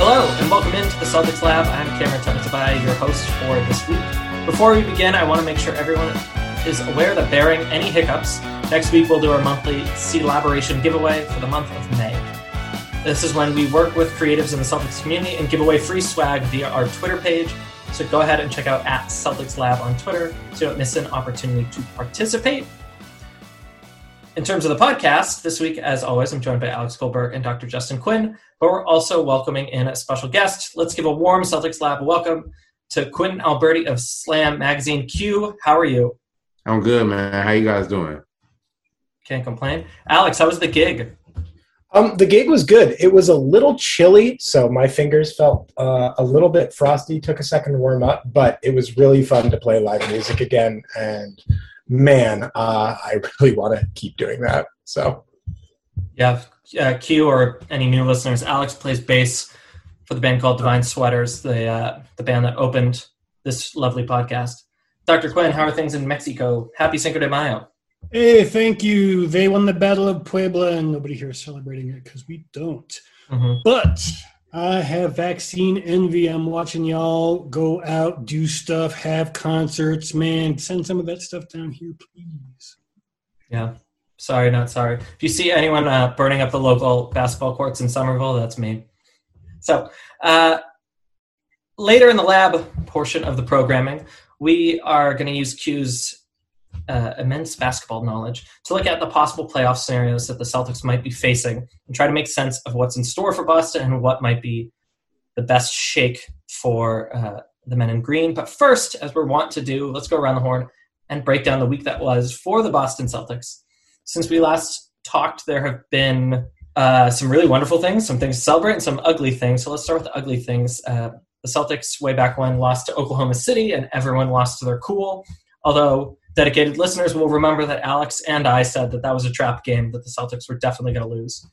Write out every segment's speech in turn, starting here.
Hello, and welcome into the Celtics Lab. I'm Cameron Tabatabaie, your host for this week. Before we begin, I want to make sure everyone is aware that bearing any hiccups, next week we'll do our monthly Collaboration giveaway for the month of May. This is when we work with creatives in the Celtics community and give away free swag via our Twitter page. So go ahead and check out at Celtics Lab on Twitter so you don't miss an opportunity to participate. In terms of the podcast, this week, as always, I'm joined by Alex Goldberg and Dr. Justin Quinn, but we're also welcoming in a special guest. Let's give a warm Celtics Lab welcome to Quentin Alberti of Slam Magazine. Q, how are you? I'm good, man. How you guys doing? Can't complain. Alex, how was the gig? Um, the gig was good. It was a little chilly, so my fingers felt uh, a little bit frosty. Took a second to warm up, but it was really fun to play live music again. And man, uh, I really want to keep doing that. So, yeah, uh, Q or any new listeners, Alex plays bass for the band called Divine Sweaters, the uh, the band that opened this lovely podcast. Dr. Quinn, how are things in Mexico? Happy Cinco de Mayo. Hey, thank you. They won the Battle of Puebla, and nobody here is celebrating it because we don't. Mm-hmm. But I have vaccine envy. I'm watching y'all go out, do stuff, have concerts. Man, send some of that stuff down here, please. Yeah. Sorry, not sorry. If you see anyone uh, burning up the local basketball courts in Somerville, that's me. So, uh, later in the lab portion of the programming, we are going to use Q's uh, immense basketball knowledge to look at the possible playoff scenarios that the Celtics might be facing and try to make sense of what's in store for Boston and what might be the best shake for uh, the men in green. But first, as we're wont to do, let's go around the horn and break down the week that was for the Boston Celtics. Since we last talked, there have been uh, some really wonderful things, some things to celebrate, and some ugly things. So let's start with the ugly things. Uh, the Celtics, way back when, lost to Oklahoma City, and everyone lost to their cool. Although dedicated listeners will remember that Alex and I said that that was a trap game that the Celtics were definitely going to lose.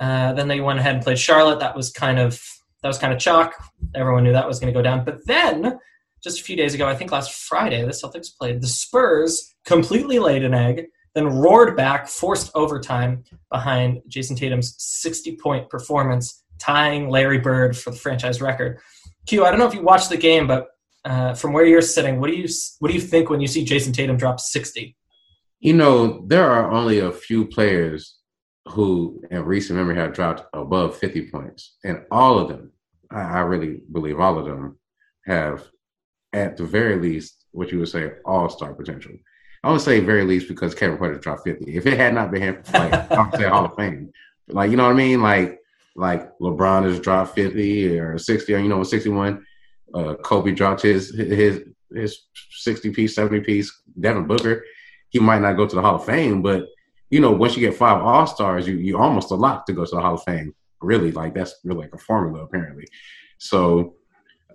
Uh, then they went ahead and played Charlotte. That was kind of that was kind of chalk. Everyone knew that was going to go down. But then, just a few days ago, I think last Friday, the Celtics played the Spurs, completely laid an egg, then roared back, forced overtime behind Jayson Tatum's 60 point performance, tying Larry Bird for the franchise record. Q, I don't know if you watched the game, but uh, from where you're sitting, what do you what do you think when you see Jayson Tatum drop 60? You know, there are only a few players who, in recent memory, have dropped above 50 points, and all of them, I, I really believe, all of them have, at the very least, what you would say, all star potential. I would say very least because Kevin Porter dropped 50. If it had not been him, like I would say Hall of Fame. Like, you know what I mean? Like, like LeBron has dropped 50 or 60 or you know 61 uh, Kobe dropped his his his sixty piece, seventy piece. Devin Booker, he might not go to the Hall of Fame, but you know, once you get five All Stars, you you almost a lot to go to the Hall of Fame. Really, like that's really like a formula apparently. So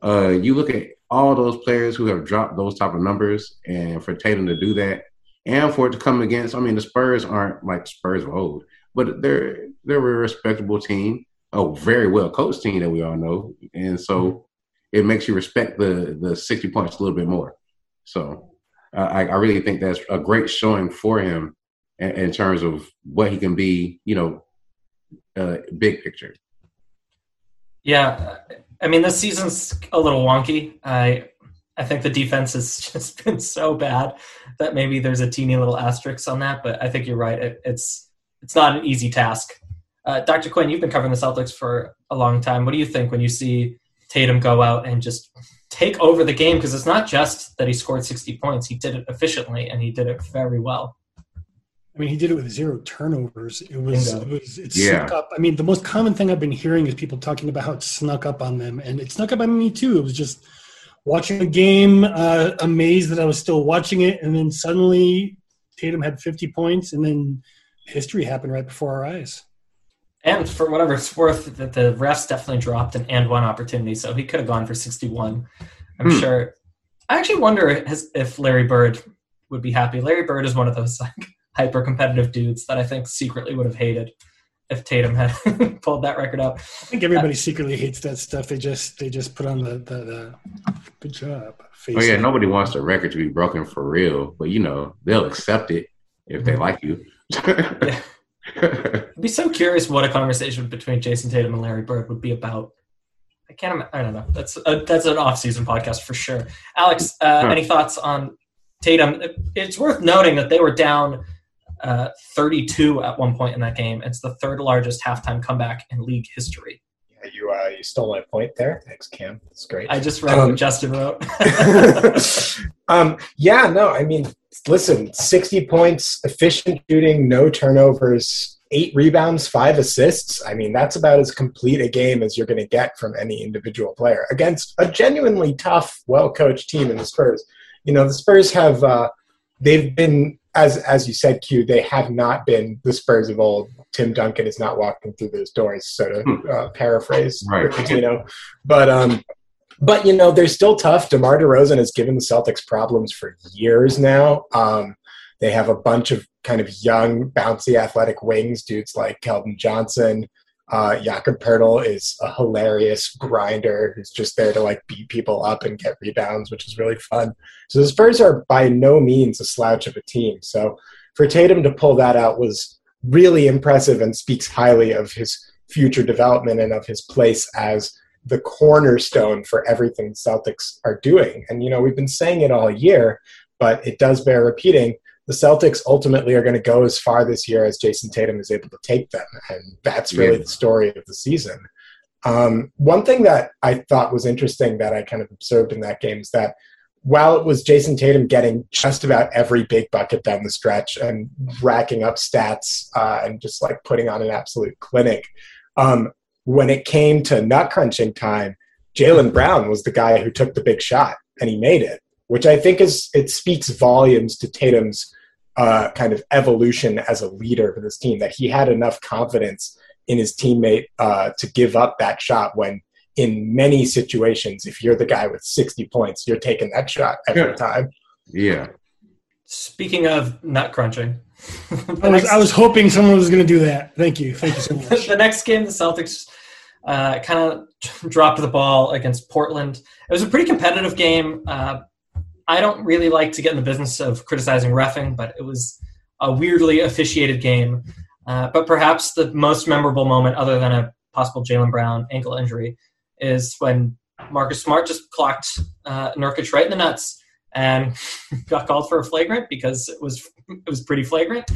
uh, you look at all those players who have dropped those type of numbers, and for Tatum to do that, and for it to come against, I mean, the Spurs aren't like Spurs of old, but they're they're a respectable team, a very well coached team that we all know, and so it makes you respect the the 60 points a little bit more. So I, I really think that's a great showing for him in, in terms of what he can be, you know, uh, big picture. Yeah, I mean this season's a little wonky. I I think the defense has just been so bad that maybe there's a teeny little asterisk on that. But I think you're right. It, it's it's not an easy task. Uh, Dr. Quinn, you've been covering the Celtics for a long time. What do you think when you see Tatum go out and just take over the game because it's not just that he scored 60 points. He did it efficiently and he did it very well. I mean, he did it with zero turnovers. It was, it was it yeah. snuck up. I mean, the most common thing I've been hearing is people talking about how it snuck up on them, and it snuck up on me too. It was just watching a game, uh, amazed that I was still watching it, and then suddenly Tatum had 50 points, and then history happened right before our eyes. And for whatever it's worth, that the refs definitely dropped an and one opportunity, so he could have gone for 61. I'm hmm. sure. I actually wonder if Larry Bird would be happy. Larry Bird is one of those like hyper competitive dudes that I think secretly would have hated if Tatum had pulled that record up. I think everybody uh, secretly hates that stuff. They just they just put on the the, the good job. Face oh yeah, nobody wants the record to be broken for real, but you know they'll accept it if they mm-hmm. like you. yeah. I'd be so curious what a conversation between Jayson Tatum and Larry Bird would be about. I can't. I don't know. That's a, that's an off-season podcast for sure. Alex, uh, huh. any thoughts on Tatum? It's worth noting that they were down uh, 32 at one point in that game. It's the third largest halftime comeback in league history. Yeah, you uh, you stole my point there. Thanks, Cam. That's great. I just read um, what Justin wrote. um, yeah, no, I mean, listen, 60 points, efficient shooting, no turnovers, eight rebounds, five assists. I mean, that's about as complete a game as you're going to get from any individual player against a genuinely tough, well coached team in the Spurs. You know, the Spurs have, uh, they've been, as, as you said, Q, they have not been the Spurs of old. Tim Duncan is not walking through those doors, so to hmm. uh, paraphrase right. you know. But, um, but you know they're still tough. DeMar DeRozan has given the Celtics problems for years now. Um, they have a bunch of kind of young, bouncy, athletic wings, dudes like Keldon Johnson. Uh, Jakob Poeltl is a hilarious grinder who's just there to like beat people up and get rebounds, which is really fun. So the Spurs are by no means a slouch of a team. So for Tatum to pull that out was really impressive and speaks highly of his future development and of his place as the cornerstone for everything Celtics are doing. And you know, we've been saying it all year, but it does bear repeating the Celtics ultimately are going to go as far this year as Jayson Tatum is able to take them, and that's really yeah. the story of the season. Um, one thing that I thought was interesting that I kind of observed in that game is that while it was Jayson Tatum getting just about every big bucket down the stretch and racking up stats uh, and just like putting on an absolute clinic, um, when it came to nut crunching time, Jaylen Brown was the guy who took the big shot and he made it, which I think is it speaks volumes to Tatum's uh, kind of evolution as a leader for this team that he had enough confidence in his teammate uh, to give up that shot when in many situations if you're the guy with 60 points you're taking that shot every yeah. time. Yeah. Speaking of nut crunching. I, was, I was hoping someone was going to do that. Thank you. Thank you so much. the next game the celtics uh, kind of dropped the ball against portland it was a pretty competitive game uh, I don't really like to get in the business of criticizing refing, but it was a weirdly officiated game. Uh, but perhaps the most memorable moment, other than a possible Jaylen Brown ankle injury, is when Marcus Smart just clocked uh, Nurkic right in the nuts and got called for a flagrant because it was it was pretty flagrant.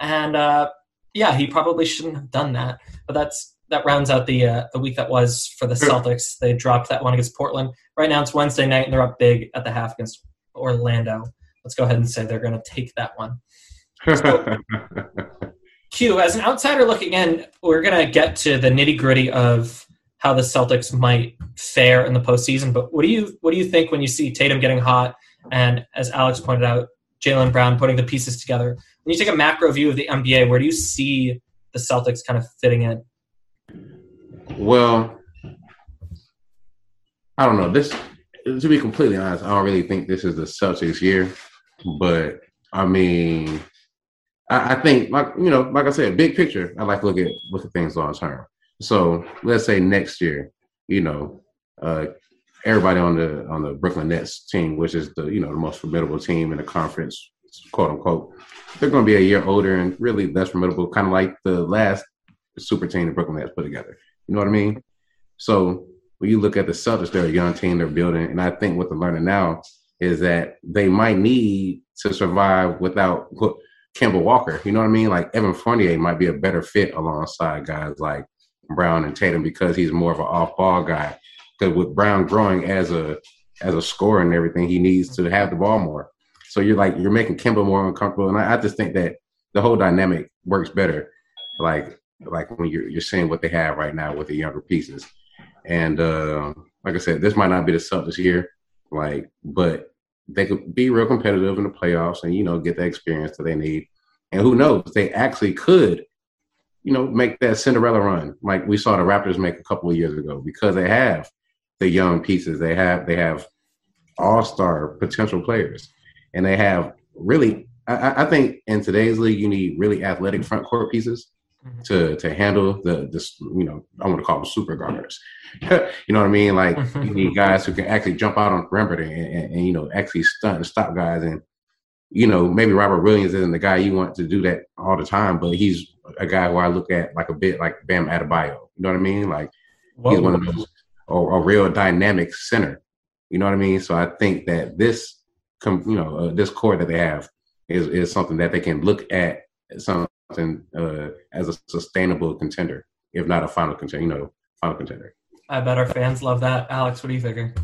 And uh, yeah, he probably shouldn't have done that. But that's that rounds out the uh, the week that was for the Celtics. They dropped that one against Portland. Right now it's Wednesday night and they're up big at the half against Orlando. Let's go ahead and say they're going to take that one. So, Q, as an outsider looking in, we're going to get to the nitty gritty of how the Celtics might fare in the postseason. But what do you what do you think when you see Tatum getting hot and, as Alex pointed out, Jaylen Brown putting the pieces together? When you take a macro view of the NBA, where do you see the Celtics kind of fitting in? Well, I don't know. This to be completely honest, I don't really think this is the Celtics year. But I mean, I, I, think like you know, like I said, big picture. I like to look at look at things long term. So let's say next year, you know, uh, everybody on the on the Brooklyn Nets team, which is the you know the most formidable team in the conference, quote unquote, they're going to be a year older and really less formidable, kind of like the last super team the Brooklyn Nets put together. You know what I mean? So when you look at the Celtics, they're a young team they're building, and I think what they're learning now is that they might need to survive without Kemba Walker. You know what I mean? Like Evan Fournier might be a better fit alongside guys like Brown and Tatum because he's more of an off-ball guy. Because with Brown growing as a as a scorer and everything, he needs to have the ball more. So you're like you're making Kemba more uncomfortable, and I, I just think that the whole dynamic works better. Like like when you're you're seeing what they have right now with the younger pieces. And uh, like I said, this might not be the Celtics year, like, but they could be real competitive in the playoffs and you know get the experience that they need. And who knows, they actually could, you know, make that Cinderella run like we saw the Raptors make a couple of years ago because they have the young pieces. They have they have all star potential players, and they have really. I, I think in today's league, you need really athletic front court pieces mm-hmm. to to handle the this you know I want to call them super guards. you know what I mean? Like you need guys who can actually jump out on perimeter and, and, and, you know actually stunt and stop guys. And you know maybe Robert Williams isn't the guy you want to do that all the time, but he's a guy who I look at like a bit like Bam Adebayo. You know what I mean? Like Whoa. he's one of those a, a real dynamic center. You know what I mean? So I think that this, you know, uh, this core that they have is is something that they can look at something uh, as a sustainable contender, if not a final contender. You know, final contender. I bet our fans love that. Alex, what do you figure?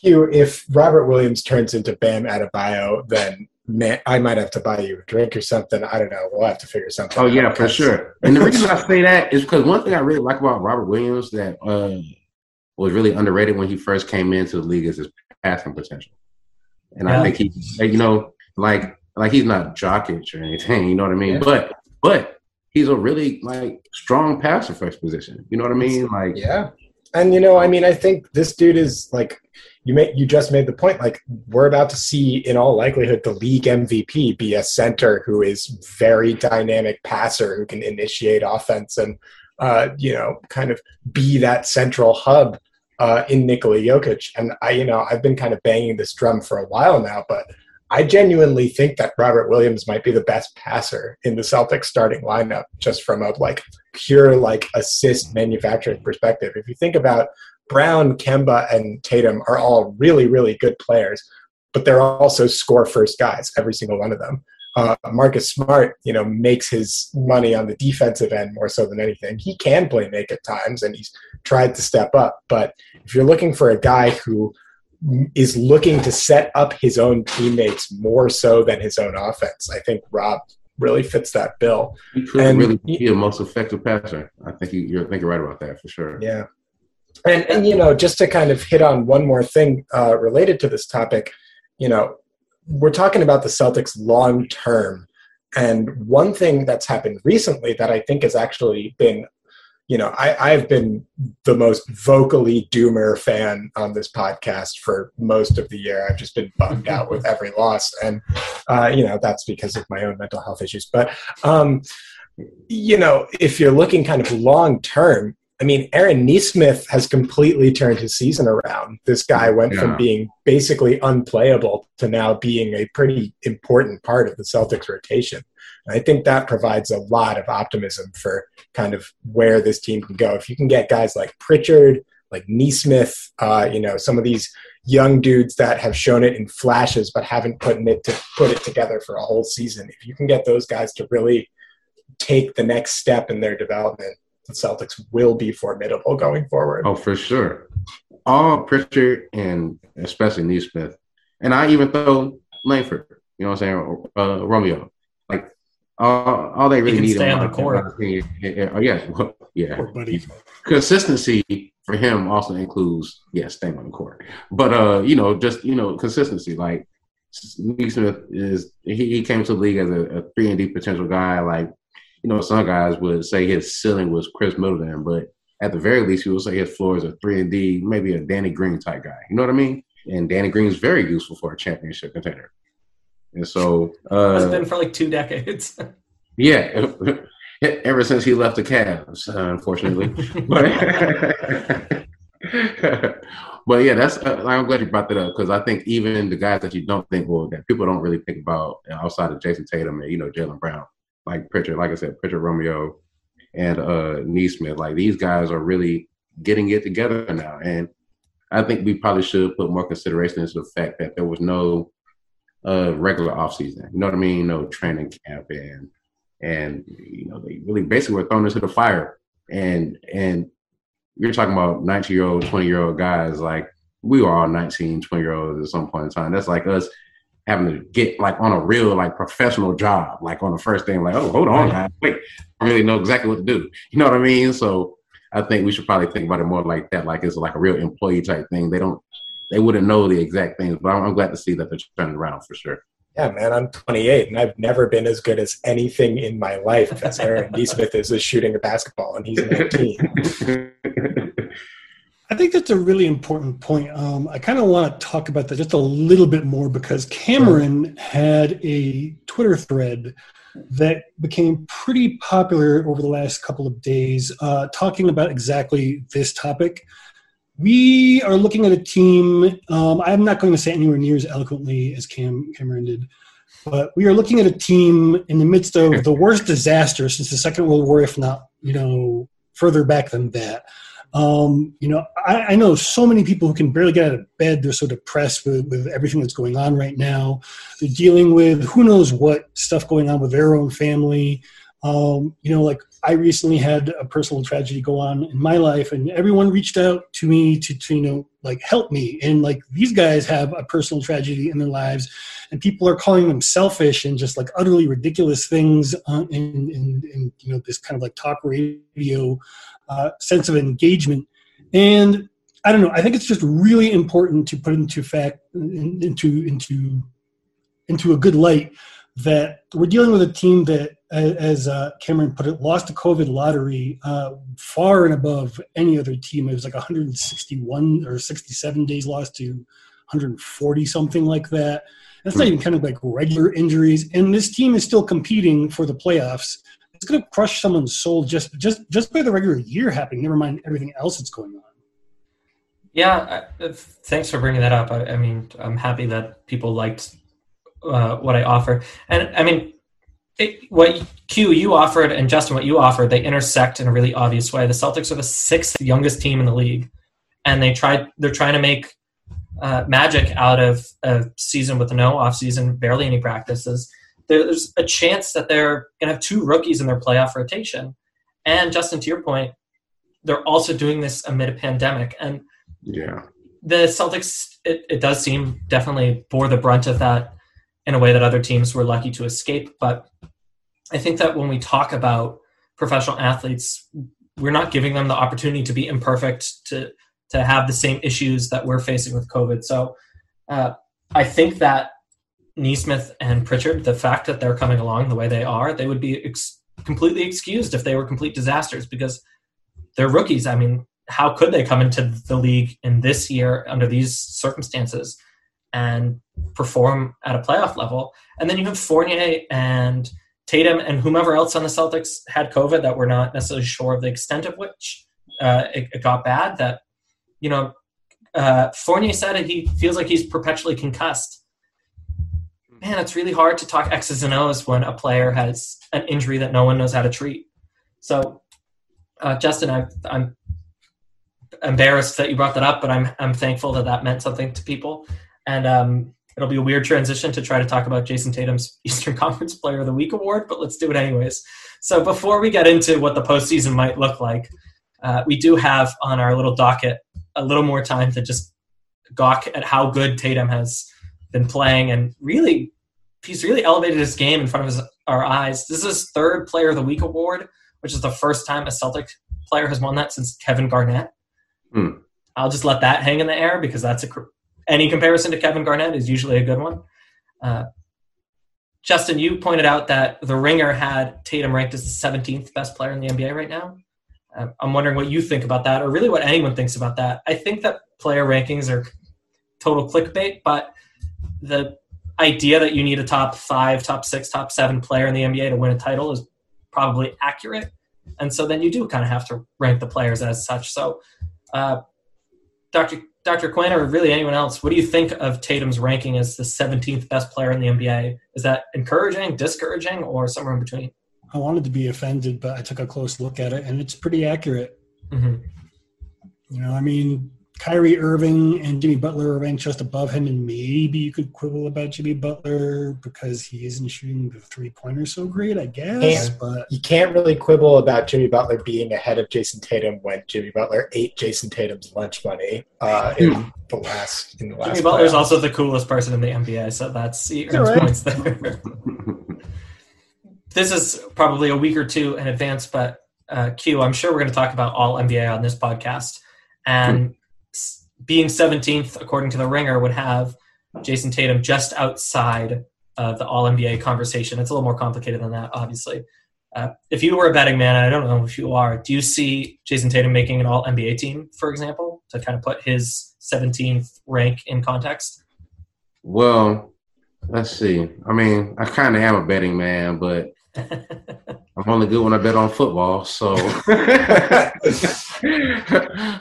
Q, if Robert Williams turns into Bam Adebayo, then man, I might have to buy you a drink or something. I don't know. We'll have to figure something. Oh yeah, for sure. And the reason I say that is because one thing I really like about Robert Williams that uh, was really underrated when he first came into the league is his passing potential. And yeah. I think he, you know, like like he's not Jokic or anything. You know what I mean? Yeah. But but he's a really like strong passer for his position. You know what I mean? Like yeah. And you know, I mean, I think this dude is like you made you just made the point like we're about to see in all likelihood the league MVP be a center who is very dynamic passer who can initiate offense and uh, you know kind of be that central hub uh, in Nikola Jokic and I you know I've been kind of banging this drum for a while now but I genuinely think that Robert Williams might be the best passer in the Celtics starting lineup just from a like pure like assist manufacturing perspective if you think about Brown, Kemba, and Tatum are all really, really good players, but they're also score first guys, every single one of them. Uh, Marcus Smart, you know, makes his money on the defensive end more so than anything. He can play make at times, and he's tried to step up. But if you're looking for a guy who is looking to set up his own teammates more so than his own offense, I think Rob really fits that bill. He could and really be the most effective passer. I think you, you're thinking right about that for sure. Yeah. And, and you know, just to kind of hit on one more thing uh, related to this topic, you know, we're talking about the Celtics long term. And one thing that's happened recently that I think has actually been, you know, I, I've been the most vocally doomer fan on this podcast for most of the year. I've just been bummed out with every loss. And, uh, you know, that's because of my own mental health issues. But, um, you know, if you're looking kind of long term, I mean, Aaron Nesmith has completely turned his season around. This guy went yeah. from being basically unplayable to now being a pretty important part of the Celtics rotation. I think that provides a lot of optimism for kind of where this team can go. If you can get guys like Pritchard, like Nesmith, uh, you know, some of these young dudes that have shown it in flashes but haven't put it to put it together for a whole season. If you can get those guys to really take the next step in their development, the Celtics will be formidable going forward. Oh, for sure. All Pritchard and especially Nesmith, and I even throw Langford. You know what I'm saying? Uh, Romeo. Like all, all they really need to stay on the court. Oh yeah, yeah. buddy. Consistency for him also includes yeah, staying on the court. But uh, you know, just you know, consistency. Like Nesmith is he, he came to the league as a, a three and D potential guy. Like you know, some guys would say his ceiling was Khris Middleton, but at the very least, he would say his floor is a three and D, maybe a Danny Green type guy. You know what I mean? And Danny Green is very useful for a championship contender. And so, uh, has been for like two decades. yeah, ever since he left the Cavs, uh, unfortunately. but, but yeah, that's. Uh, I'm glad you brought that up because I think even the guys that you don't think, well, that people don't really think about outside of Jayson Tatum and you know Jaylen Brown, like Pritchard, like I said, Pritchard Romeo and uh Nesmith. Like these guys are really getting it together now. And I think we probably should put more consideration into the fact that there was no uh regular offseason. You know what I mean? No training camp and and you know, they really basically were thrown into the fire. And and you're talking about 19 year old, 20 year old guys, like we were all 19, 20 year olds at some point in time. That's like us having to get like on a real like professional job, like on the first thing, like, oh, hold on, guys, wait, I really know exactly what to do. You know what I mean? So I think we should probably think about it more like that, like it's like a real employee type thing. They don't, they wouldn't know the exact things, but I'm, I'm glad to see that they're turning around for sure. Yeah, man, I'm 28 and I've never been as good as anything in my life as Aaron Nesmith is at shooting a basketball, and he's 19. I think that's a really important point. Um, I kind of want to talk about that just a little bit more because Cameron had a Twitter thread that became pretty popular over the last couple of days, uh, talking about exactly this topic. We are looking at a team. Um, I'm not going to say anywhere near as eloquently as Cam Cameron did, but we are looking at a team in the midst of the worst disaster since the Second World War, if not, you know, further back than that. Um, you know, I, I, know so many people who can barely get out of bed. They're so depressed with, with everything that's going on right now. They're dealing with who knows what stuff going on with their own family. Um, you know, like I recently had a personal tragedy go on in my life, and everyone reached out to me to, to you know, like help me. And like these guys have a personal tragedy in their lives, and people are calling them selfish and just like utterly ridiculous things uh, in, in, in you know this kind of like talk radio uh, sense of engagement. And I don't know. I think it's just really important to put into fact into into into a good light that we're dealing with a team that, as uh, Cameron put it, lost the COVID lottery uh, far and above any other team. It was like 161 or 67 days lost to 140, something like that. That's not even kind of like regular injuries. And this team is still competing for the playoffs. It's going to crush someone's soul just just just by the regular year happening. Never mind everything else that's going on. Yeah, thanks for bringing that up. I, I mean, I'm happy that people liked uh, what I offer. And I mean, it, what Q you offered and Justin what you offered, they intersect in a really obvious way. The Celtics are the sixth youngest team in the league, and they tried. They're trying to make uh, magic out of a season with no off season, barely any practices. There's a chance that they're going to have two rookies in their playoff rotation. And Justin, to your point, they're also doing this amid a pandemic. And yeah, the Celtics, it, it does seem definitely bore the brunt of that in a way that other teams were lucky to escape. But I think that when we talk about professional athletes, we're not giving them the opportunity to be imperfect, to to have the same issues that we're facing with COVID. So uh, I think that Nesmith and Pritchard, the fact that they're coming along the way they are, they would be ex- completely excused if they were complete disasters because they're rookies. I mean, how could they come into the league in this year under these circumstances? And perform at a playoff level. And then you have Fournier and Tatum and whomever else on the Celtics had COVID that we're not necessarily sure of the extent of which uh, it, it, got bad. That you know, uh, Fournier said. He feels like he's perpetually concussed. Man, it's really hard to talk X's and O's when a player has an injury that no one knows how to treat. So, uh, Justin, I, I'm embarrassed that you brought that up, but I'm I'm thankful that that meant something to people and um, it'll be a weird transition to try to talk about Jayson Tatum's Eastern Conference Player of the Week award, but let's do it anyways. So before we get into what the postseason might look like, uh, we do have on our little docket a little more time to just gawk at how good Tatum has been playing, and really, he's really elevated his game in front of his, our eyes. This is his third Player of the Week award, which is the first time a Celtic player has won that since Kevin Garnett. Hmm. I'll just let that hang in the air because that's a any comparison to Kevin Garnett is usually a good one. Uh, Justin, you pointed out that the Ringer had Tatum ranked as the 17th best player in the NBA right now. Uh, I'm wondering what you think about that, or really what anyone thinks about that. I think that player rankings are total clickbait, but the idea that you need a top five, top six, top seven player in the NBA to win a title is probably accurate. And so then you do kind of have to rank the players as such. So, uh, Dr. Dr. Quinn or really anyone else, what do you think of Tatum's ranking as the 17th best player in the NBA? Is that encouraging, discouraging, or somewhere in between? I wanted to be offended, but I took a close look at it, and it's pretty accurate. Mm-hmm. You know, I mean, Kyrie Irving and Jimmy Butler are ranked just above him, and maybe you could quibble about Jimmy Butler because he isn't shooting the three pointer so great, I guess. And but you can't really quibble about Jimmy Butler being ahead of Jayson Tatum when Jimmy Butler ate Jayson Tatum's lunch money uh, in hmm. the last in the last. Jimmy Butler is also the coolest person in the NBA, so that's he earns right. points there. this is probably a week or two in advance, but uh, Q, I'm sure we're going to talk about all NBA on this podcast, and being 17th, according to the Ringer, would have Jayson Tatum just outside of the All NBA conversation. It's a little more complicated than that, obviously. Uh, if you were a betting man, I don't know if you are, do you see Jayson Tatum making an All NBA team, for example, to kind of put his 17th rank in context? Well, let's see. I mean, I kind of am a betting man, but I'm only good when I bet on football, so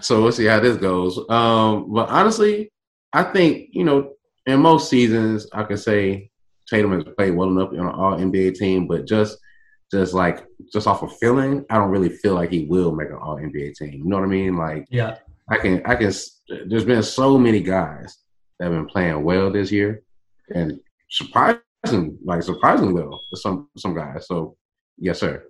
so we'll see how this goes. Um, but honestly, I think you know in most seasons I can say Tatum has played well enough on an All NBA team, but just just like just off of feeling, I don't really feel like he will make an All NBA team. You know what I mean? Like, yeah, I can, I can. There's been so many guys that have been playing well this year, and surprising, like surprisingly well for some some guys. So, yes, sir.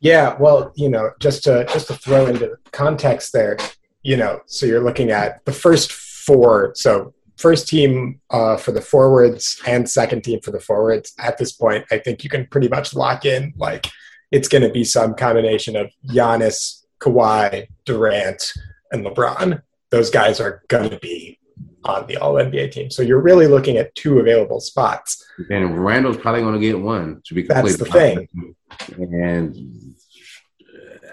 Yeah, well, you know, just to just to throw into context there, you know, so you're looking at the first four. So first team uh, for the forwards and second team for the forwards. At this point, I think you can pretty much lock in like it's going to be some combination of Giannis, Kawhi, Durant, and LeBron. Those guys are going to be on the All NBA team. So you're really looking at two available spots. And Randle's probably going to get one to be completely. That's the thing. And uh,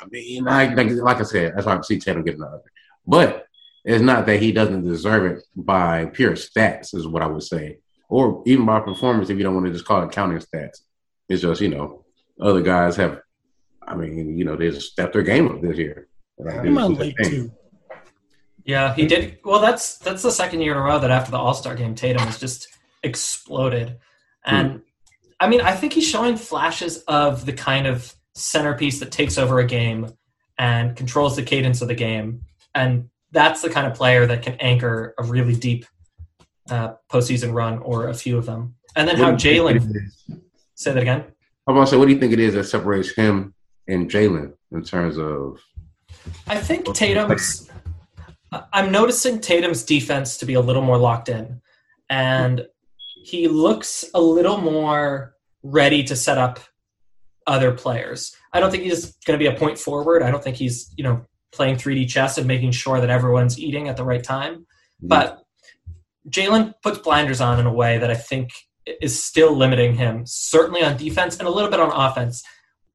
I mean, like, like I said, that's why I see Tatum get another. But it's not that he doesn't deserve it by pure stats, is what I would say, or even by performance. If you don't want to just call it counting stats, it's just you know other guys have. I mean, you know, they just stepped their game up this year. I'm on late too. Yeah, he did. Well, that's that's the second year in a row that after the All Star game, Tatum has just exploded, and hmm. I mean, I think he's showing flashes of the kind of centerpiece that takes over a game and controls the cadence of the game, and that's the kind of player that can anchor a really deep uh, postseason run or a few of them. And then what how Jaylen. say that again. I'm about to say, what do you think it is that separates him and Jaylen in terms of? I think Tatum's. I'm noticing Tatum's defense to be a little more locked in, and he looks a little more ready to set up other players. I don't think he's going to be a point forward. I don't think he's you know playing 3D chess and making sure that everyone's eating at the right time. Mm-hmm. But Jaylen puts blinders on in a way that I think is still limiting him, certainly on defense and a little bit on offense.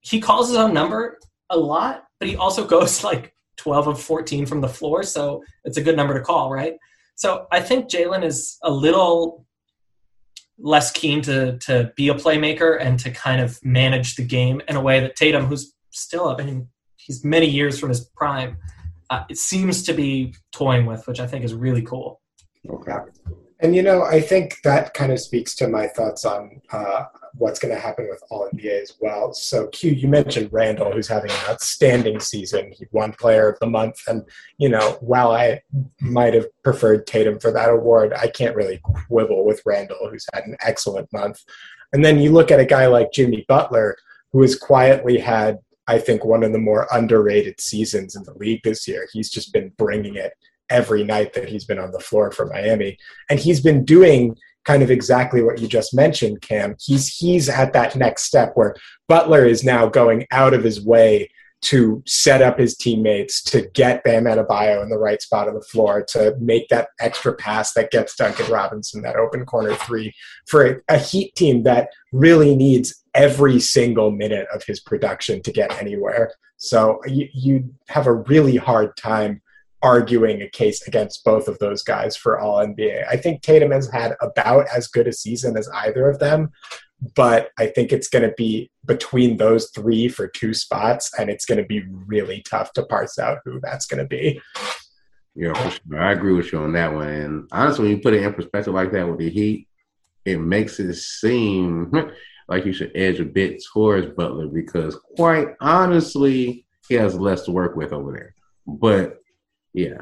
He calls his own number a lot, but he also goes like 12 of 14 from the floor, so it's a good number to call, right? So I think Jaylen is a little less keen to to be a playmaker and to kind of manage the game in a way that Tatum, who's still, I mean, he's many years from his prime. Uh, it seems to be toying with, which I think is really cool. Okay. And you know, I think that kind of speaks to my thoughts on uh, what's going to happen with All NBA as well. So, Q, you mentioned Randle, who's having an outstanding season. He won Player of the Month, and you know, while I might have preferred Tatum for that award, I can't really quibble with Randle, who's had an excellent month. And then you look at a guy like Jimmy Butler, who has quietly had I think, one of the more underrated seasons in the league this year. He's just been bringing it every night that he's been on the floor for Miami. And he's been doing kind of exactly what you just mentioned, Cam. He's he's at that next step where Butler is now going out of his way to set up his teammates to get Bam Adebayo in the right spot on the floor to make that extra pass that gets Duncan Robinson that open corner three for a, a Heat team that really needs every single minute of his production to get anywhere. So you, you have a really hard time arguing a case against both of those guys for all NBA. I think Tatum has had about as good a season as either of them, but I think it's going to be between those three for two spots, and it's going to be really tough to parse out who that's going to be. Yeah, sure. I agree with you on that one. And honestly, when you put it in perspective like that with the Heat, it makes it seem like you should edge a bit towards Butler because, quite honestly, he has less to work with over there. But yeah.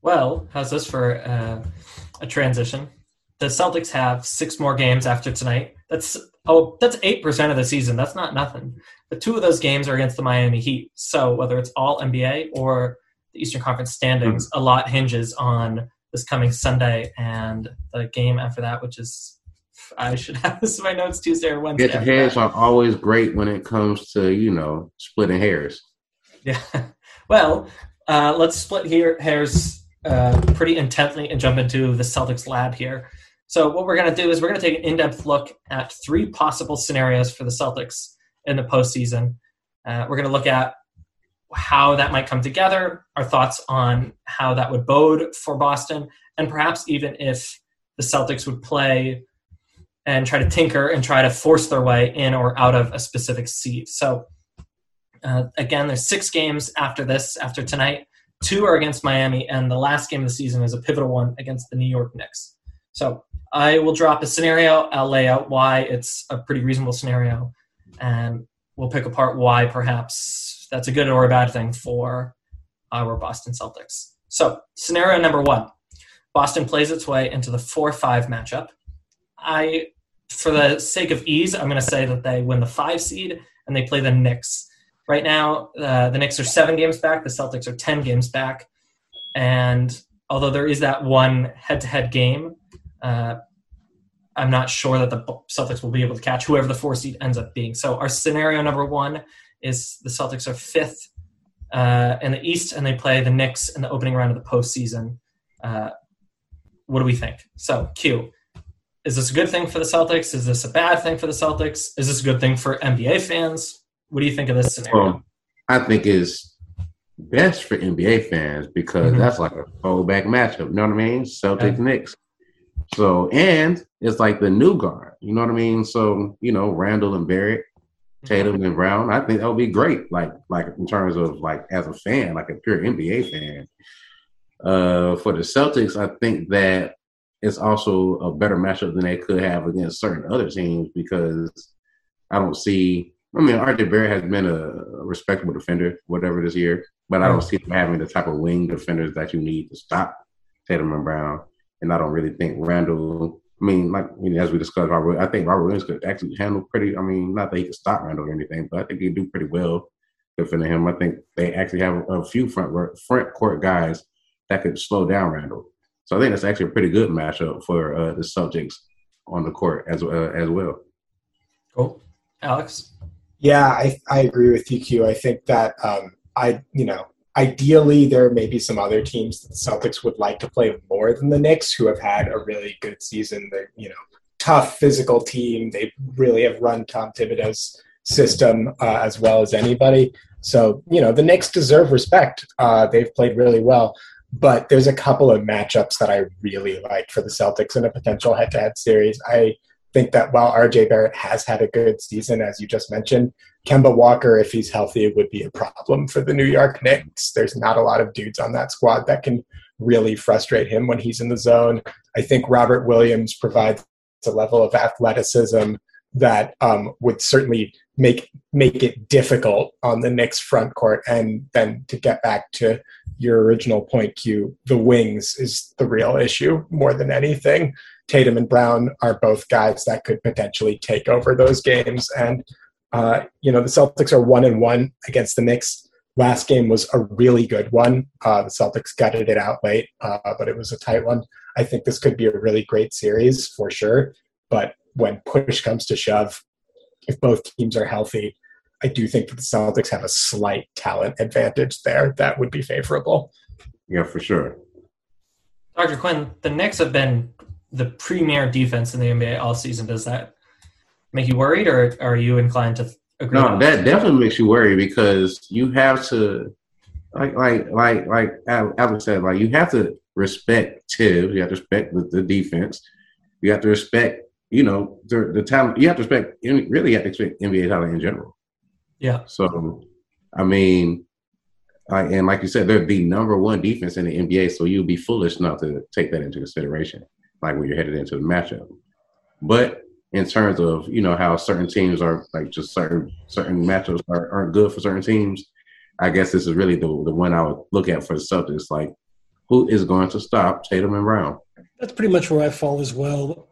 Well, how's this for uh, a transition? The Celtics have six more games after tonight. That's oh, that's eight percent of the season. That's not nothing. But two of those games are against the Miami Heat. So whether it's all NBA or the Eastern Conference standings, mm-hmm. a lot hinges on this coming Sunday and the game after that, which is I should have this in my notes Tuesday or Wednesday. Get heads are always great when it comes to you know splitting hairs. Yeah. Well, uh, let's split here hairs uh, pretty intently and jump into the Celtics lab here. So what we're going to do is we're going to take an in-depth look at three possible scenarios for the Celtics in the postseason. Uh, we're going to look at how that might come together, our thoughts on how that would bode for Boston, and perhaps even if the Celtics would play and try to tinker and try to force their way in or out of a specific seed. So, uh, again, there's six games after this, after tonight. Two are against Miami, and the last game of the season is a pivotal one against the New York Knicks. So, I will drop a scenario. I'll lay out why it's a pretty reasonable scenario. and we'll pick apart why perhaps that's a good or a bad thing for our Boston Celtics. So, scenario number one Boston plays its way into the 4 5 matchup. I, for the sake of ease, I'm going to say that they win the five seed and they play the Knicks. Right now, uh, the Knicks are seven games back, the Celtics are 10 games back. And although there is that one head to head game, uh, I'm not sure that the Celtics will be able to catch whoever the four seed ends up being. So, our scenario number one is the Celtics are fifth uh, in the East and they play the Knicks in the opening round of the postseason. Uh, what do we think? So, Q, is this a good thing for the Celtics? Is this a bad thing for the Celtics? Is this a good thing for NBA fans? What do you think of this scenario? Well, I think is best for NBA fans because mm-hmm. that's like a throwback matchup. You know what I mean? Celtics yeah. Knicks. So and it's like the new guard. You know what I mean? So you know Randle and Barrett, Tatum mm-hmm. and Brown. I think that would be great. Like like in terms of like as a fan, like a pure NBA fan. Uh, for the Celtics, I think that it's also a better matchup than they could have against certain other teams because I don't see. I mean, RJ Barrett has been a, respectable defender, whatever this year, but I don't see them having the type of wing defenders that you need to stop Tatum and Brown. And I don't really think Randle. I mean, like I mean, as we discussed, Robert, I think Robert Williams could actually handle pretty. I mean, not that he could stop Randle or anything, but I think he'd do pretty well defending him. I think they actually have a few front front court guys that could slow down Randle. So I think that's actually a pretty good matchup for uh, the Celtics on the court as uh, as well. Cool, Alex. Yeah, I I agree with you, Q. I think that um, I you know ideally there may be some other teams that the Celtics would like to play more than the Knicks, who have had a really good season. They're you know tough physical team. They really have run Tom Thibodeau's system uh, as well as anybody. So you know the Knicks deserve respect. Uh, they've played really well. But there's a couple of matchups that I really like for the Celtics in a potential head to head series. I think that while RJ Barrett has had a good season, as you just mentioned, Kemba Walker, if he's healthy, would be a problem for the New York Knicks. There's not a lot of dudes on that squad that can really frustrate him when he's in the zone. I think Robert Williams provides a level of athleticism that um, would certainly make make it difficult on the Knicks front court. And then to get back to your original point, Q, the wings is the real issue more than anything. Tatum and Brown are both guys that could potentially take over those games. And uh, you know the Celtics are one and one against the Knicks. Last game was a really good one. Uh, the Celtics gutted it out late, uh, but it was a tight one. I think this could be a really great series for sure. But when push comes to shove, if both teams are healthy, I do think that the Celtics have a slight talent advantage there that would be favorable. Yeah, for sure. Dr. Quinn, the Knicks have been the premier defense in the NBA all season. Does that make you worried, or are you inclined to agree? No, that definitely makes you worry because you have to, like, like, like, like Alex said, like you have to respect Thibs. You have to respect the, the defense. You have to respect you know, the, the talent, you have to expect, really, you have to expect NBA talent in general. Yeah. So, I mean, I, and like you said, they're the number one defense in the NBA, so you'd be foolish not to take that into consideration, like when you're headed into the matchup. But in terms of you know how certain teams are like just certain certain matchups are, aren't good for certain teams, I guess this is really the the one I would look at for the Celtics. Like, who is going to stop Tatum and Brown? That's pretty much where I fall as well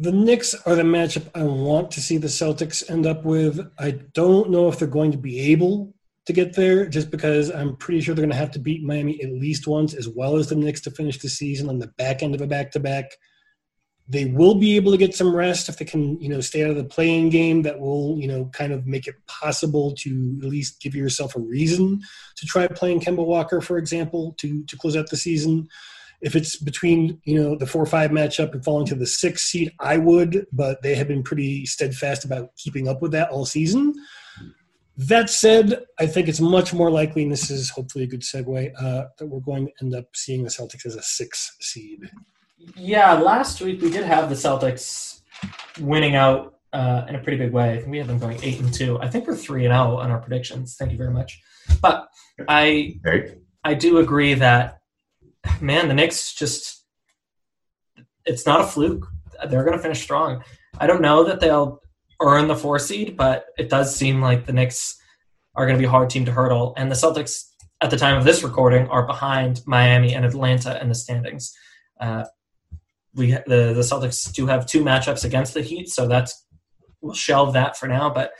the Knicks are the matchup I want to see the Celtics end up with. I don't know if they're going to be able to get there just because I'm pretty sure they're going to have to beat Miami at least once as well as the Knicks to finish the season on the back end of a back to back. They will be able to get some rest if they can, you know, stay out of the play-in game. That will, you know, kind of make it possible to at least give yourself a reason to try playing Kemba Walker, for example, to to close out the season. If it's between you know the four or five matchup and falling to the six seed, I would, but they have been pretty steadfast about keeping up with that all season. That said, I think it's much more likely, and this is hopefully a good segue, uh, that we're going to end up seeing the Celtics as a six seed. Yeah, last week we did have the Celtics winning out uh, in a pretty big way. I think we had them going eight and two. I think we're three and zero oh on our predictions. Thank you very much. But I I do agree that man, the Knicks just it's not a fluke. They're going to finish strong. I don't know that they'll earn the four seed, but it does seem like the Knicks are going to be a hard team to hurdle. And the Celtics, at the time of this recording, are behind Miami and Atlanta in the standings. Uh, we the the Celtics do have two matchups against the Heat, so that's we'll shelve that for now. But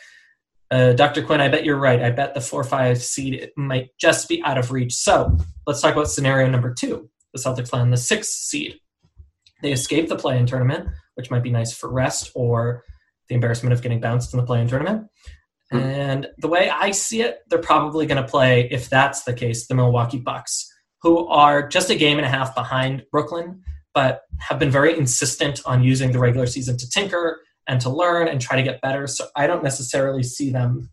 uh, Dr. Quinn, I bet you're right. I bet the four five seed might just be out of reach. So let's talk about scenario number two. The Celtics land the sixth seed. They escape the play-in tournament, which might be nice for rest or the embarrassment of getting bounced in the play-in tournament. Mm-hmm. And the way I see it, they're probably going to play, if that's the case, the Milwaukee Bucks, who are just a game and a half behind Brooklyn, but have been very insistent on using the regular season to tinker and to learn and try to get better. So I don't necessarily see them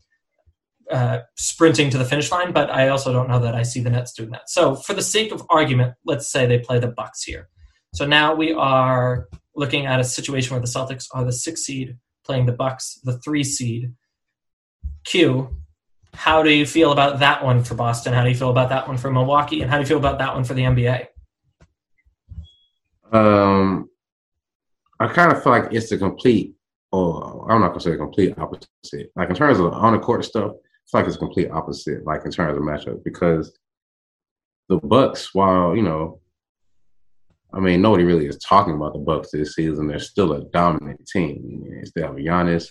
uh, sprinting to the finish line, but I also don't know that I see the Nets doing that. So for the sake of argument, let's say they play the Bucks here. So now we are looking at a situation where the Celtics are the six seed playing the Bucks, the three seed. Q, how do you feel about that one for Boston? How do you feel about that one for Milwaukee? And how do you feel about that one for the NBA? Um, I kind of feel like it's a complete, or I'm not gonna say the complete opposite. Like in terms of on the court stuff, it's like it's a complete opposite. Like in terms of matchup, because the Bucks, while you know, I mean, nobody really is talking about the Bucks this season. They're still a dominant team. They still have Giannis.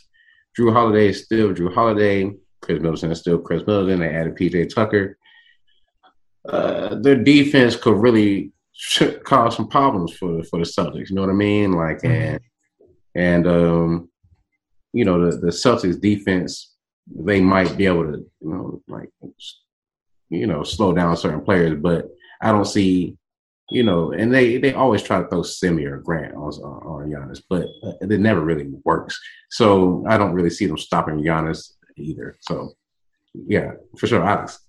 Jrue Holiday is still Jrue Holiday. Khris Middleton is still Khris Middleton. They added PJ Tucker. Uh, their defense could really cause some problems for for the Celtics. You know what I mean? Like mm-hmm. And um, you know the the Celtics defense they might be able to you know like you know slow down certain players, but I don't see you know, and they they always try to throw Semi or Grant on on Giannis, but it never really works. So I don't really see them stopping Giannis either. So yeah, for sure, Alex.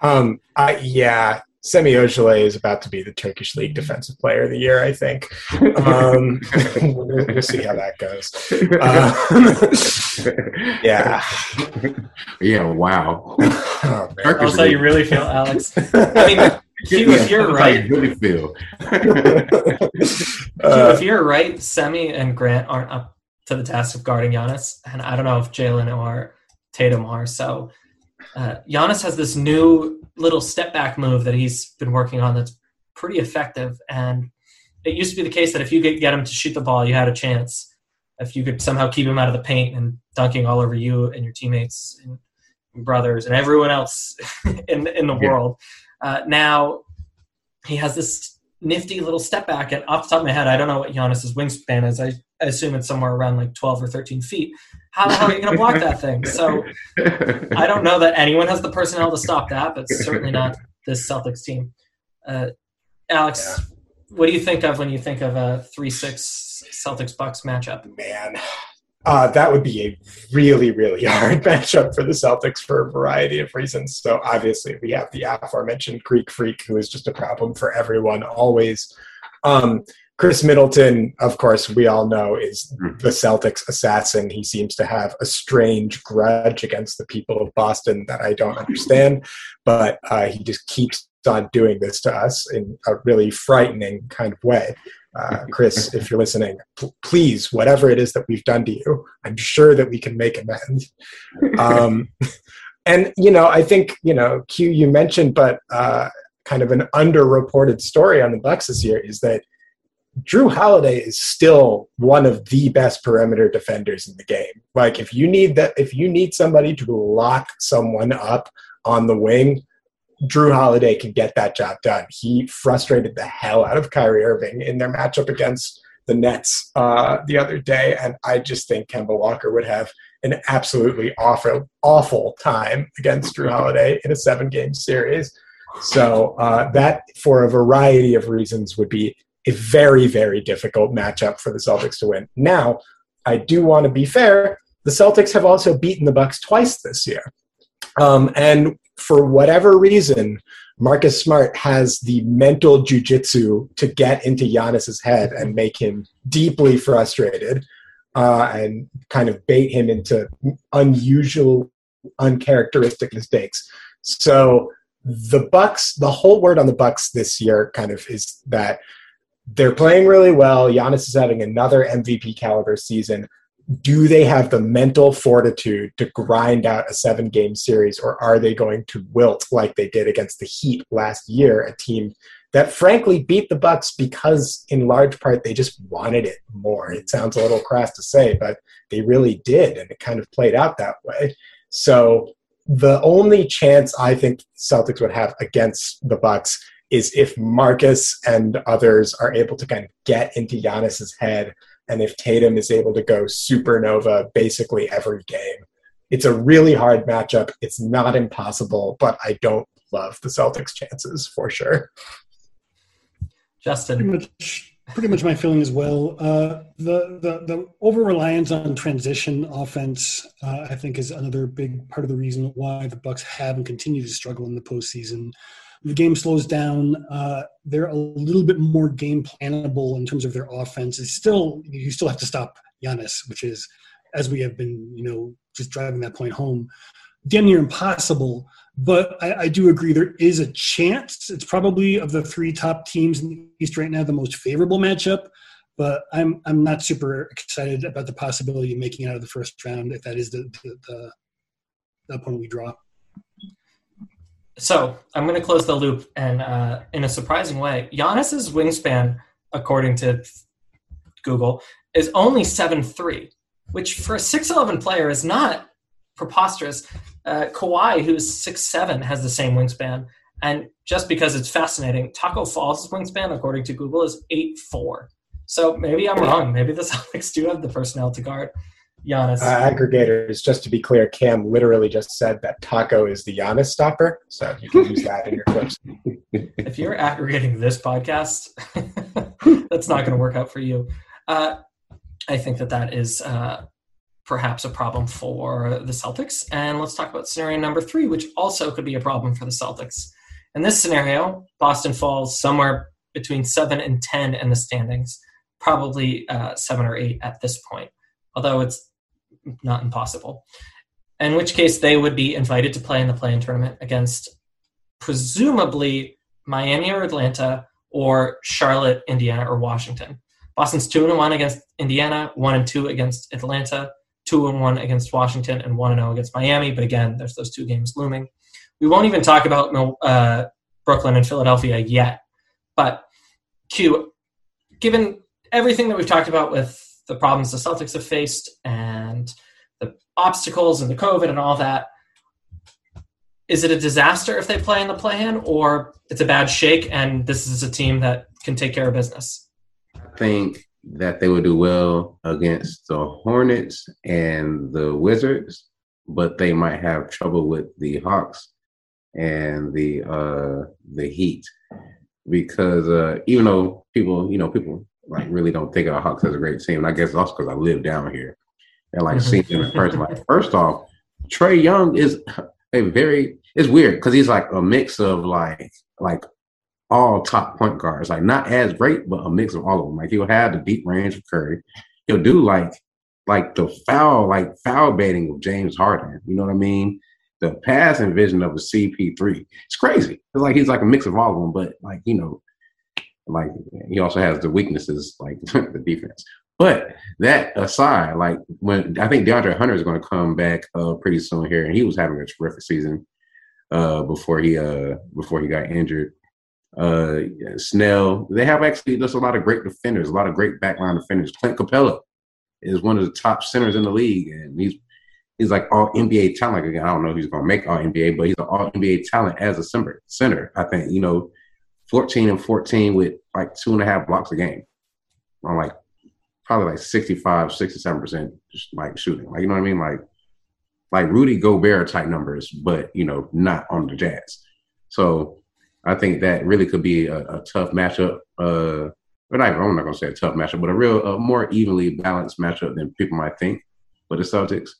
Um, I yeah, Semi Ojeleye is about to be the Turkish League Defensive Player of the Year. I think. Um, we'll, we'll, see how that goes. Um, yeah. Yeah. Wow. Oh, That's how you really feel, Alex. I mean, Q, if you're right, really feel. Q, if you're right, Semi and Grant aren't up to the task of guarding Giannis, and I don't know if Jaylen or Tatum are. So uh, Giannis has this new little step back move that he's been working on that's pretty effective. And it used to be the case that if you could get him to shoot the ball, you had a chance. If you could somehow keep him out of the paint and dunking all over you and your teammates and brothers and everyone else in in the yeah. world. Uh, now he has this nifty little step back, and off the top of my head, I don't know what Giannis's wingspan is. I, I assume it's somewhere around like 12 or 13 feet. How the hell are you going to block that thing? So I don't know that anyone has the personnel to stop that, but certainly not this Celtics team. Uh, Alex, yeah. what do you think of when you think of a 3 6 Celtics Bucks matchup? Man, uh, that would be a really, really hard matchup for the Celtics for a variety of reasons. So obviously, we have the aforementioned Greek Freak, who is just a problem for everyone always. Um, Khris Middleton, of course, we all know is mm-hmm. the Celtics assassin. He seems to have a strange grudge against the people of Boston that I don't understand, but uh, he just keeps on doing this to us in a really frightening kind of way. Uh, Khris, if you're listening, please, whatever it is that we've done to you, I'm sure that we can make amends. Um, and you know, I think you know, Q, you mentioned, but uh, kind of an underreported story on the Bucks this year is that Jrue Holiday is still one of the best perimeter defenders in the game. Like if you need that, if you need somebody to lock someone up on the wing, Jrue Holiday can get that job done. He frustrated the hell out of Kyrie Irving in their matchup against the Nets uh, the other day, and I just think Kemba Walker would have an absolutely awful, awful time against Jrue Holiday in a seven-game series. So uh, that, for a variety of reasons, would be a very, very difficult matchup for the Celtics to win. Now, I do want to be fair. The Celtics have also beaten the Bucks twice this year. Um, and for whatever reason, Marcus Smart has the mental jujitsu to get into Giannis's head and make him deeply frustrated uh, and kind of bait him into unusual, uncharacteristic mistakes. So the Bucks, the whole word on the Bucks this year kind of is that they're playing really well. Giannis is having another MVP caliber season, do they have the mental fortitude to grind out a seven game series or are they going to wilt like they did against the heat last year a team that frankly beat the bucks because in large part they just wanted it more? It sounds a little crass to say but they really did and it kind of played out that way. So the only chance i think celtics would have against the bucks is if marcus and others are able to kind of get into Giannis's head and if Tatum is able to go supernova basically every game. It's a really hard matchup. It's not impossible, but I don't love the Celtics' chances for sure. Justin. Pretty much, my feeling as well. Uh, the the the over reliance on transition offense, uh, I think, is another big part of the reason why the Bucks have and continue to struggle in the postseason the game slows down. Uh, they're a little bit more game plannable in terms of their offense. It's still you still have to stop Giannis, which is as we have been, you know, just driving that point home, damn near impossible. But I, I do agree there is a chance. It's probably of the three top teams in the East right now the most favorable matchup. But I'm I'm not super excited about the possibility of making it out of the first round if that is the the, the, the opponent we draw so I'm going to close the loop, and uh, in a surprising way, Giannis's wingspan, according to Google, is only seven three, which for a six eleven player is not preposterous. Uh, Kawhi, who's six seven, has the same wingspan, and just because it's fascinating, Tacko Fall's wingspan, according to Google, is eight four. So maybe I'm wrong. Maybe the Celtics do have the personnel to guard Giannis. Uh, aggregators, just to be clear, Cam literally just said that Tacko is the Giannis stopper, so you can use that in your clips. if you're aggregating this podcast, that's not going to work out for you. Uh, I think that that is uh, perhaps a problem for the Celtics. And let's talk about scenario number three, which also could be a problem for the Celtics. In this scenario, Boston falls somewhere between seven and ten in the standings, probably uh, seven or eight at this point. Although it's not impossible. In which case, they would be invited to play in the play-in tournament against presumably Miami or Atlanta or Charlotte, Indiana, or Washington. Boston's two and one against Indiana, one and two against Atlanta, two and one against Washington, and one and zero against Miami. But again, there's those two games looming. We won't even talk about uh, Brooklyn and Philadelphia yet. But Q, given everything that we've talked about with the problems the Celtics have faced and the obstacles and the COVID and all that. Is it a disaster if they play in the play-in, or it's a bad shake and this is a team that can take care of business? I think that they would do well against the Hornets and the Wizards, but they might have trouble with the Hawks and the uh, the Heat because uh, even though people, you know, people like really don't think of the Hawks as a great team. And I guess it's also because I live down here and like mm-hmm. seeing them in person. Like first off, Trae Young is a very it's weird because he's like a mix of like like all top point guards, like not as great, but a mix of all of them. Like he'll have the deep range of Curry. He'll do like like the foul, like foul baiting of James Harden. You know what I mean? The passing vision of a CP3. It's crazy. It's like he's like a mix of all of them, but like, you know, like he also has the weaknesses like the defense. But that aside, like when I think DeAndre Hunter is going to come back uh, pretty soon here, and he was having a terrific season uh, before he uh, before he got injured. Uh, Snell, they have actually there's a lot of great defenders, a lot of great backline defenders. Clint Capela is one of the top centers in the league, and he's he's like all NBA talent. Again, I don't know if he's going to make all NBA, but he's an all NBA talent as a center. Center, I think you know 14 and 14 with like two and a half blocks a game on like probably like 65, 67% just like shooting. Like, you know what I mean? Like, like Rudy Gobert type numbers, but you know, not on the Jazz. So I think that really could be a, a tough matchup. Uh, but I, I'm not going to say a tough matchup, but a real, a more evenly balanced matchup than people might think for the Celtics.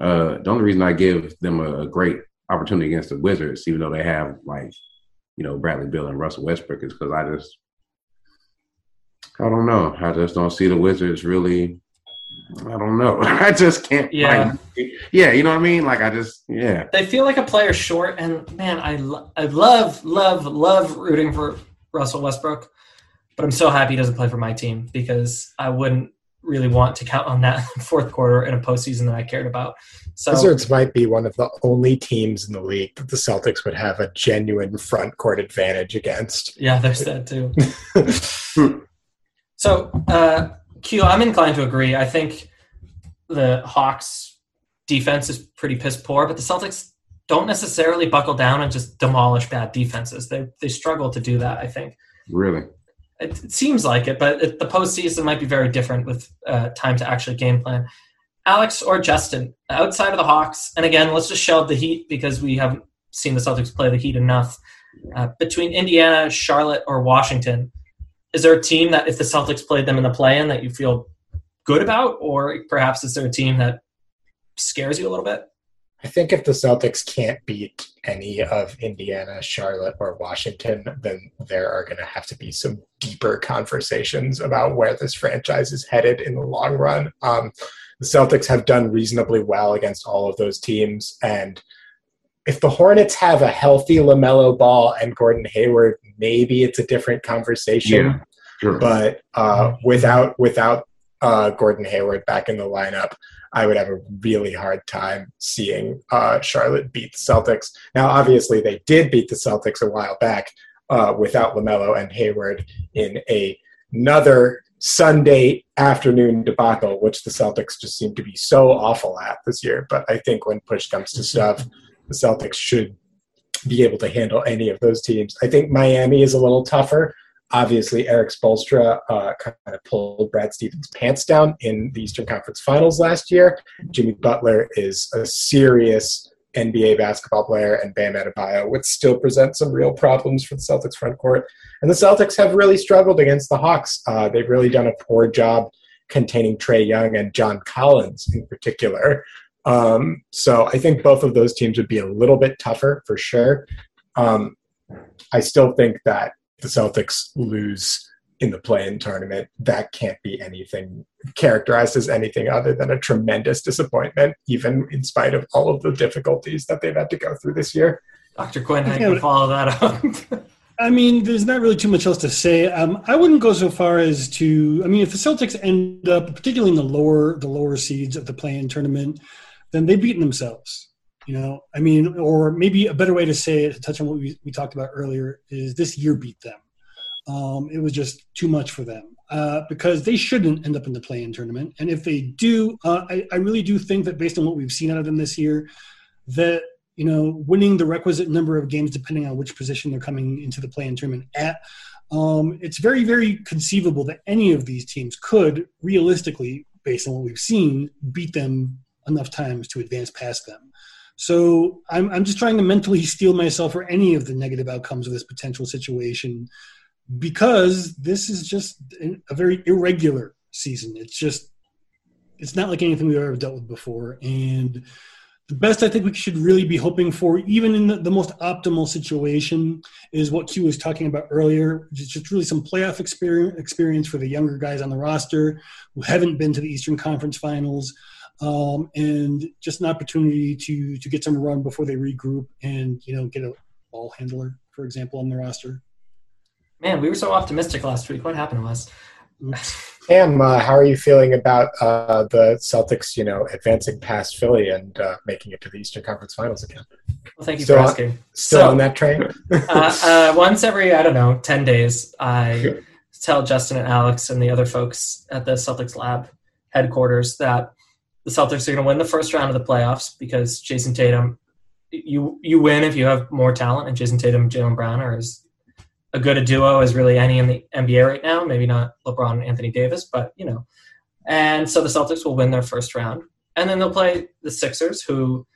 Uh, the only reason I give them a, a great opportunity against the Wizards, even though they have like you know, Bradley Beal and Russell Westbrook is because I just, I don't know. I just don't see the Wizards really. I don't know. I just can't. Yeah. Like, yeah. You know what I mean? Like I just, yeah. They feel like a player short, and man, I lo- I love love love rooting for Russell Westbrook, but I'm so happy he doesn't play for my team because I wouldn't really want to count on that fourth quarter in a postseason that I cared about. So Wizards might be one of the only teams in the league that the Celtics would have a genuine front court advantage against. Yeah, there's that too. so, uh, Q, I'm inclined to agree. I think the Hawks defense is pretty piss poor, but the Celtics don't necessarily buckle down and just demolish bad defenses. They they struggle to do that. I think. Really. It, it seems like it, but it, the postseason might be very different with uh, time to actually game plan. Alex or Justin, outside of the Hawks, and again, let's just shelve the Heat because we haven't seen the Celtics play the Heat enough. Uh, between Indiana, Charlotte, or Washington, is there a team that if the Celtics played them in the play-in that you feel good about, or perhaps is there a team that scares you a little bit? I think if the Celtics can't beat any of Indiana, Charlotte, or Washington, then there are going to have to be some deeper conversations about where this franchise is headed in the long run. Um, the Celtics have done reasonably well against all of those teams, and if the Hornets have a healthy LaMelo Ball and Gordon Hayward, maybe it's a different conversation. Yeah, sure. But uh, without without uh, Gordon Hayward back in the lineup, I would have a really hard time seeing uh, Charlotte beat the Celtics. Now, obviously, they did beat the Celtics a while back uh, without LaMelo and Hayward in a, another Sunday afternoon debacle, which the Celtics just seem to be so awful at this year. But I think when push comes to shove, the Celtics should be able to handle any of those teams. I think Miami is a little tougher obviously Erik Spoelstra uh, kind of pulled Brad Stevens' pants down in the Eastern Conference Finals last year. Jimmy Butler is a serious NBA basketball player, and Bam Adebayo would still present some real problems for the Celtics front court. And the Celtics have really struggled against the Hawks. Uh, they've really done a poor job containing Trae Young and John Collins in particular. Um, so I think both of those teams would be a little bit tougher for sure. Um, I still think that the Celtics lose in the play-in tournament, that can't be anything characterized as anything other than a tremendous disappointment, even in spite of all of the difficulties that they've had to go through this year. Dr. Quinn, how can follow that up? I mean, there's not really too much else to say. Um, I wouldn't go so far as to. I mean, if the Celtics end up, particularly in the lower the lower seeds of the play-in tournament, then they've beaten themselves. You know, I mean, or maybe a better way to say it, to touch on what we, we talked about earlier, is this year beat them. Um, it was just too much for them uh, because they shouldn't end up in the play-in tournament. And if they do, uh, I, I really do think that based on what we've seen out of them this year, that you know, winning the requisite number of games, depending on which position they're coming into the play-in tournament at, um, it's very, very conceivable that any of these teams could realistically, based on what we've seen, beat them enough times to advance past them. So I'm, I'm just trying to mentally steel myself for any of the negative outcomes of this potential situation because this is just a very irregular season. It's just, it's not like anything we've ever dealt with before. And the best I think we should really be hoping for, even in the, the most optimal situation, is what Q was talking about earlier, is just really some playoff experience, experience for the younger guys on the roster who haven't been to the Eastern Conference Finals um, and just an opportunity to to get some run before they regroup and you know get a ball handler, for example, on the roster. Man, we were so optimistic last week. What happened to us? Sam, uh, how are you feeling about uh, the Celtics? You know, advancing past Philly and uh, making it to the Eastern Conference Finals again. Well, thank you still for asking. On, still so, on that train? Uh, uh, once every I don't know ten days, I tell Justin and Alex and the other folks at the Celtics lab headquarters that the Celtics are going to win the first round of the playoffs because Jayson Tatum, you you win if you have more talent, and Jayson Tatum and Jaylen Brown are as good a duo as really any in the NBA right now. Maybe not LeBron and Anthony Davis, but you know. And so the Celtics will win their first round, and then they'll play the Sixers, who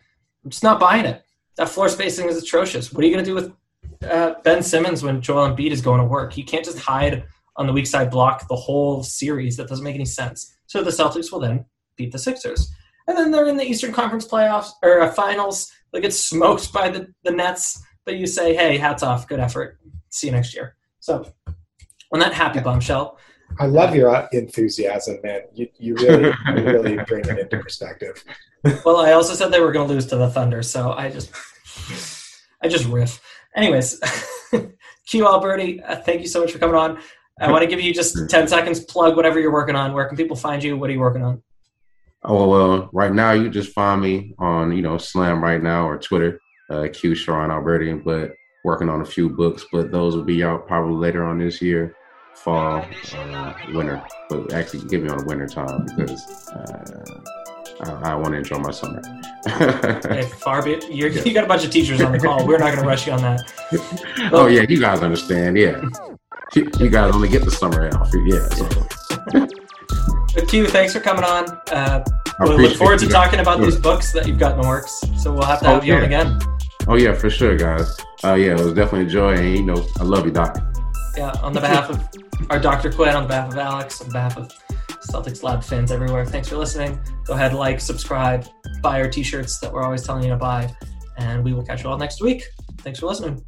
I'm just not buying it. That floor spacing is atrocious. What are you going to do with uh, Ben Simmons when Joel Embiid is going to work? You can't just hide on the weak side block the whole series. That doesn't make any sense. So the Celtics will then beat the Sixers. And then they're in the Eastern Conference playoffs or uh, finals. They get smoked by the, the Nets, but you say, hey, hats off, good effort. See you next year. So on that happy bombshell. I love your uh, enthusiasm, man. You, you really, you really bring it into perspective. well, I also said they were going to lose to the Thunder, so I just, I just riff. Anyways, Q Albertie, uh, thank you so much for coming on. I want to give you just 10 seconds, plug whatever you're working on. Where can people find you? What are you working on? Oh, well, right now you just find me on, you know, Slam right now or Twitter, uh, Q Shiron Albertie, but working on a few books, but those will be out probably later on this year, fall, uh, winter. But actually, give me on winter time because uh, I, I want to enjoy my summer. hey, far be you you got a bunch of teachers on the call. We're not going to rush you on that. oh yeah, you guys understand. Yeah, you guys only get the summer off. Yeah. So. Q, thanks for coming on. Uh, we look forward to talking about these books that you've got in the works. So we'll have to have oh, you yeah. on again. Oh yeah, for sure, guys. Uh, yeah, it was definitely a joy, and you know, I love you, Doc. Yeah, on the behalf of our Dr. Quinn, on the behalf of Alex, on behalf of Celtics Lab fans everywhere. Thanks for listening. Go ahead, like, subscribe, buy our t-shirts that we're always telling you to buy, and we will catch you all next week. Thanks for listening.